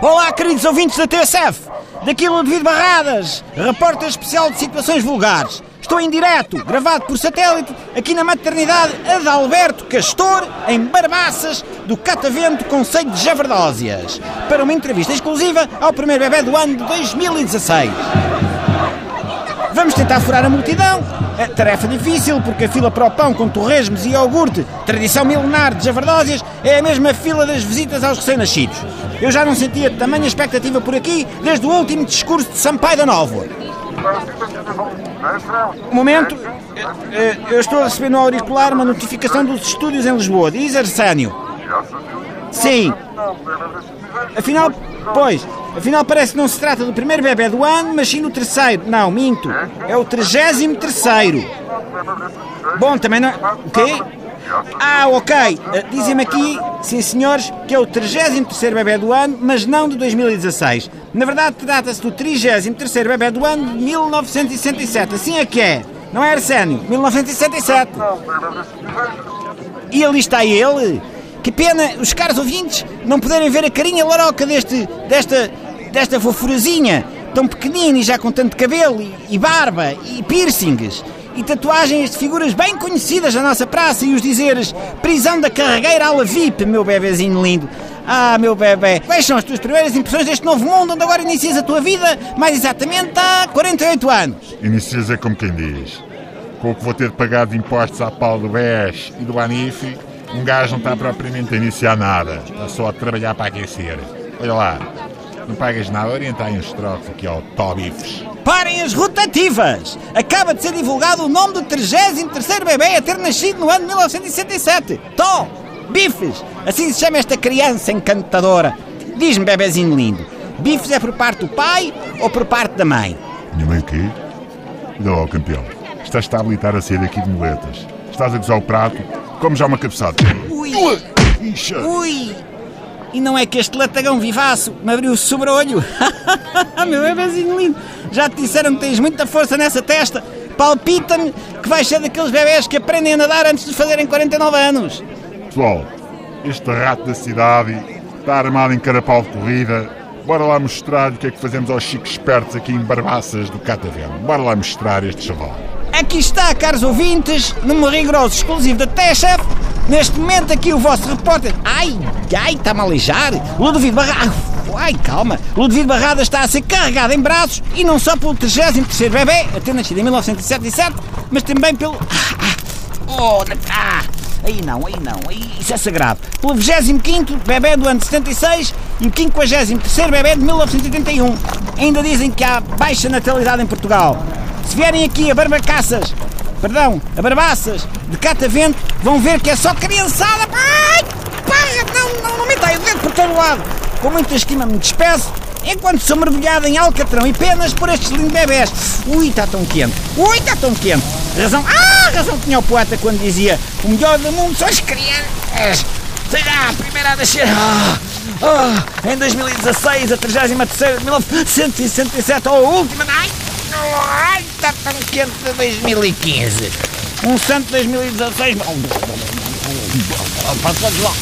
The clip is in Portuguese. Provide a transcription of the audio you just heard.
Olá, queridos ouvintes da TSF. Daqui Ludwig Barradas, repórter especial de situações vulgares. Estou em direto, gravado por satélite, aqui na maternidade Adalberto Castor, em Barbaças, do Catavento, Conselho de Javardósias, para uma entrevista exclusiva ao primeiro bebê do ano de 2016. Vamos tentar furar a multidão. É tarefa difícil, porque a fila para o pão com torresmos e iogurte, tradição milenar de Javardósias, é a mesma fila das visitas aos recém-nascidos. Eu já não sentia tamanha expectativa por aqui desde o último discurso de Sampaio da Nova. Um momento, eh, eu estou a receber no auricular uma notificação dos estúdios em Lisboa. Diz Arsénio. Sim. Afinal, pois, afinal parece que não se trata do primeiro bebê do ano, mas sim do terceiro. Não, minto. É o trigésimo terceiro. Bom, também não... O quê? Ah, ok. Uh, Dizem-me aqui, sim senhores, que é o 33 bebê do ano, mas não de 2016. Na verdade, trata-se do 33 bebê do ano de 1967. Assim é que é. Não é, Arsénio? 1967. E ali está ele. Que pena os caros ouvintes não poderem ver a carinha laroca deste, desta, desta fofurazinha, tão pequenina e já com tanto cabelo e, e barba e piercings e tatuagens de figuras bem conhecidas da nossa praça e os dizeres prisão da carregueira ala VIP, meu bebezinho lindo. Ah, meu bebê, quais são as tuas primeiras impressões deste novo mundo onde agora inicias a tua vida, mais exatamente há 48 anos? Inicias é como quem diz. Com o que vou ter de pagar de impostos à pau do BES e do ANIF, um gajo não está propriamente a iniciar nada. Está só a trabalhar para aquecer. Olha lá, não pagas nada, orientai uns trocos aqui ao Tobifes. Parem as rotativas! Acaba de ser divulgado o nome do 33 bebê a ter nascido no ano de 1967. Tó! Bifes! Assim se chama esta criança encantadora. Diz-me, bebezinho lindo, bifes é por parte do pai ou por parte da mãe? Minha mãe o quê? Lá, ó, campeão. Estás-te a habilitar a sair daqui de moletas. Estás a gozar o prato, como já uma cabeçada. Ui! Ixa! Ui! E não é que este latagão vivaço me abriu o sobrolho? Meu bebezinho lindo, já te disseram que tens muita força nessa testa. Palpita-me que vais ser daqueles bebés que aprendem a nadar antes de fazerem 49 anos. Pessoal, este rato da cidade está armado em carapau de corrida. Bora lá mostrar o que é que fazemos aos chicos espertos aqui em Barbaças do Catavento. Bora lá mostrar este chaval. Aqui está, caros ouvintes, num rigoroso exclusivo da TechF. Neste momento aqui o vosso repórter... Ai, ai, está-me a aleijar. Ludovico Barradas... Ai, calma. Ludovico Barradas está a ser carregado em braços e não só pelo 33º bebê, a ter nascido em 1977, mas também pelo... Ah, ah, oh, ah, aí não, aí não, aí isso é sagrado. Pelo 25º bebê do ano 76 e o 53º bebê de 1981. Ainda dizem que há baixa natalidade em Portugal. Se vierem aqui a Barbacaças, perdão, a Barbaças de Catavento, vão ver que é só criançada. Ai, pá, não, não, não o dedo por todo lado. Com muita esquima me despeço, enquanto sou mergulhada em alcatrão e penas por estes lindos bebés. Ui, está tão quente. Ui, está tão quente. Razão, ah, razão tinha o poeta quando dizia o melhor do mundo são as crianças. Será a primeira a nascer. Ah, ah, em 2016, a 33 de 1967, ou a última. Ai, Ai, está tão quente de 2015. Um santo 2016. Passamos lá.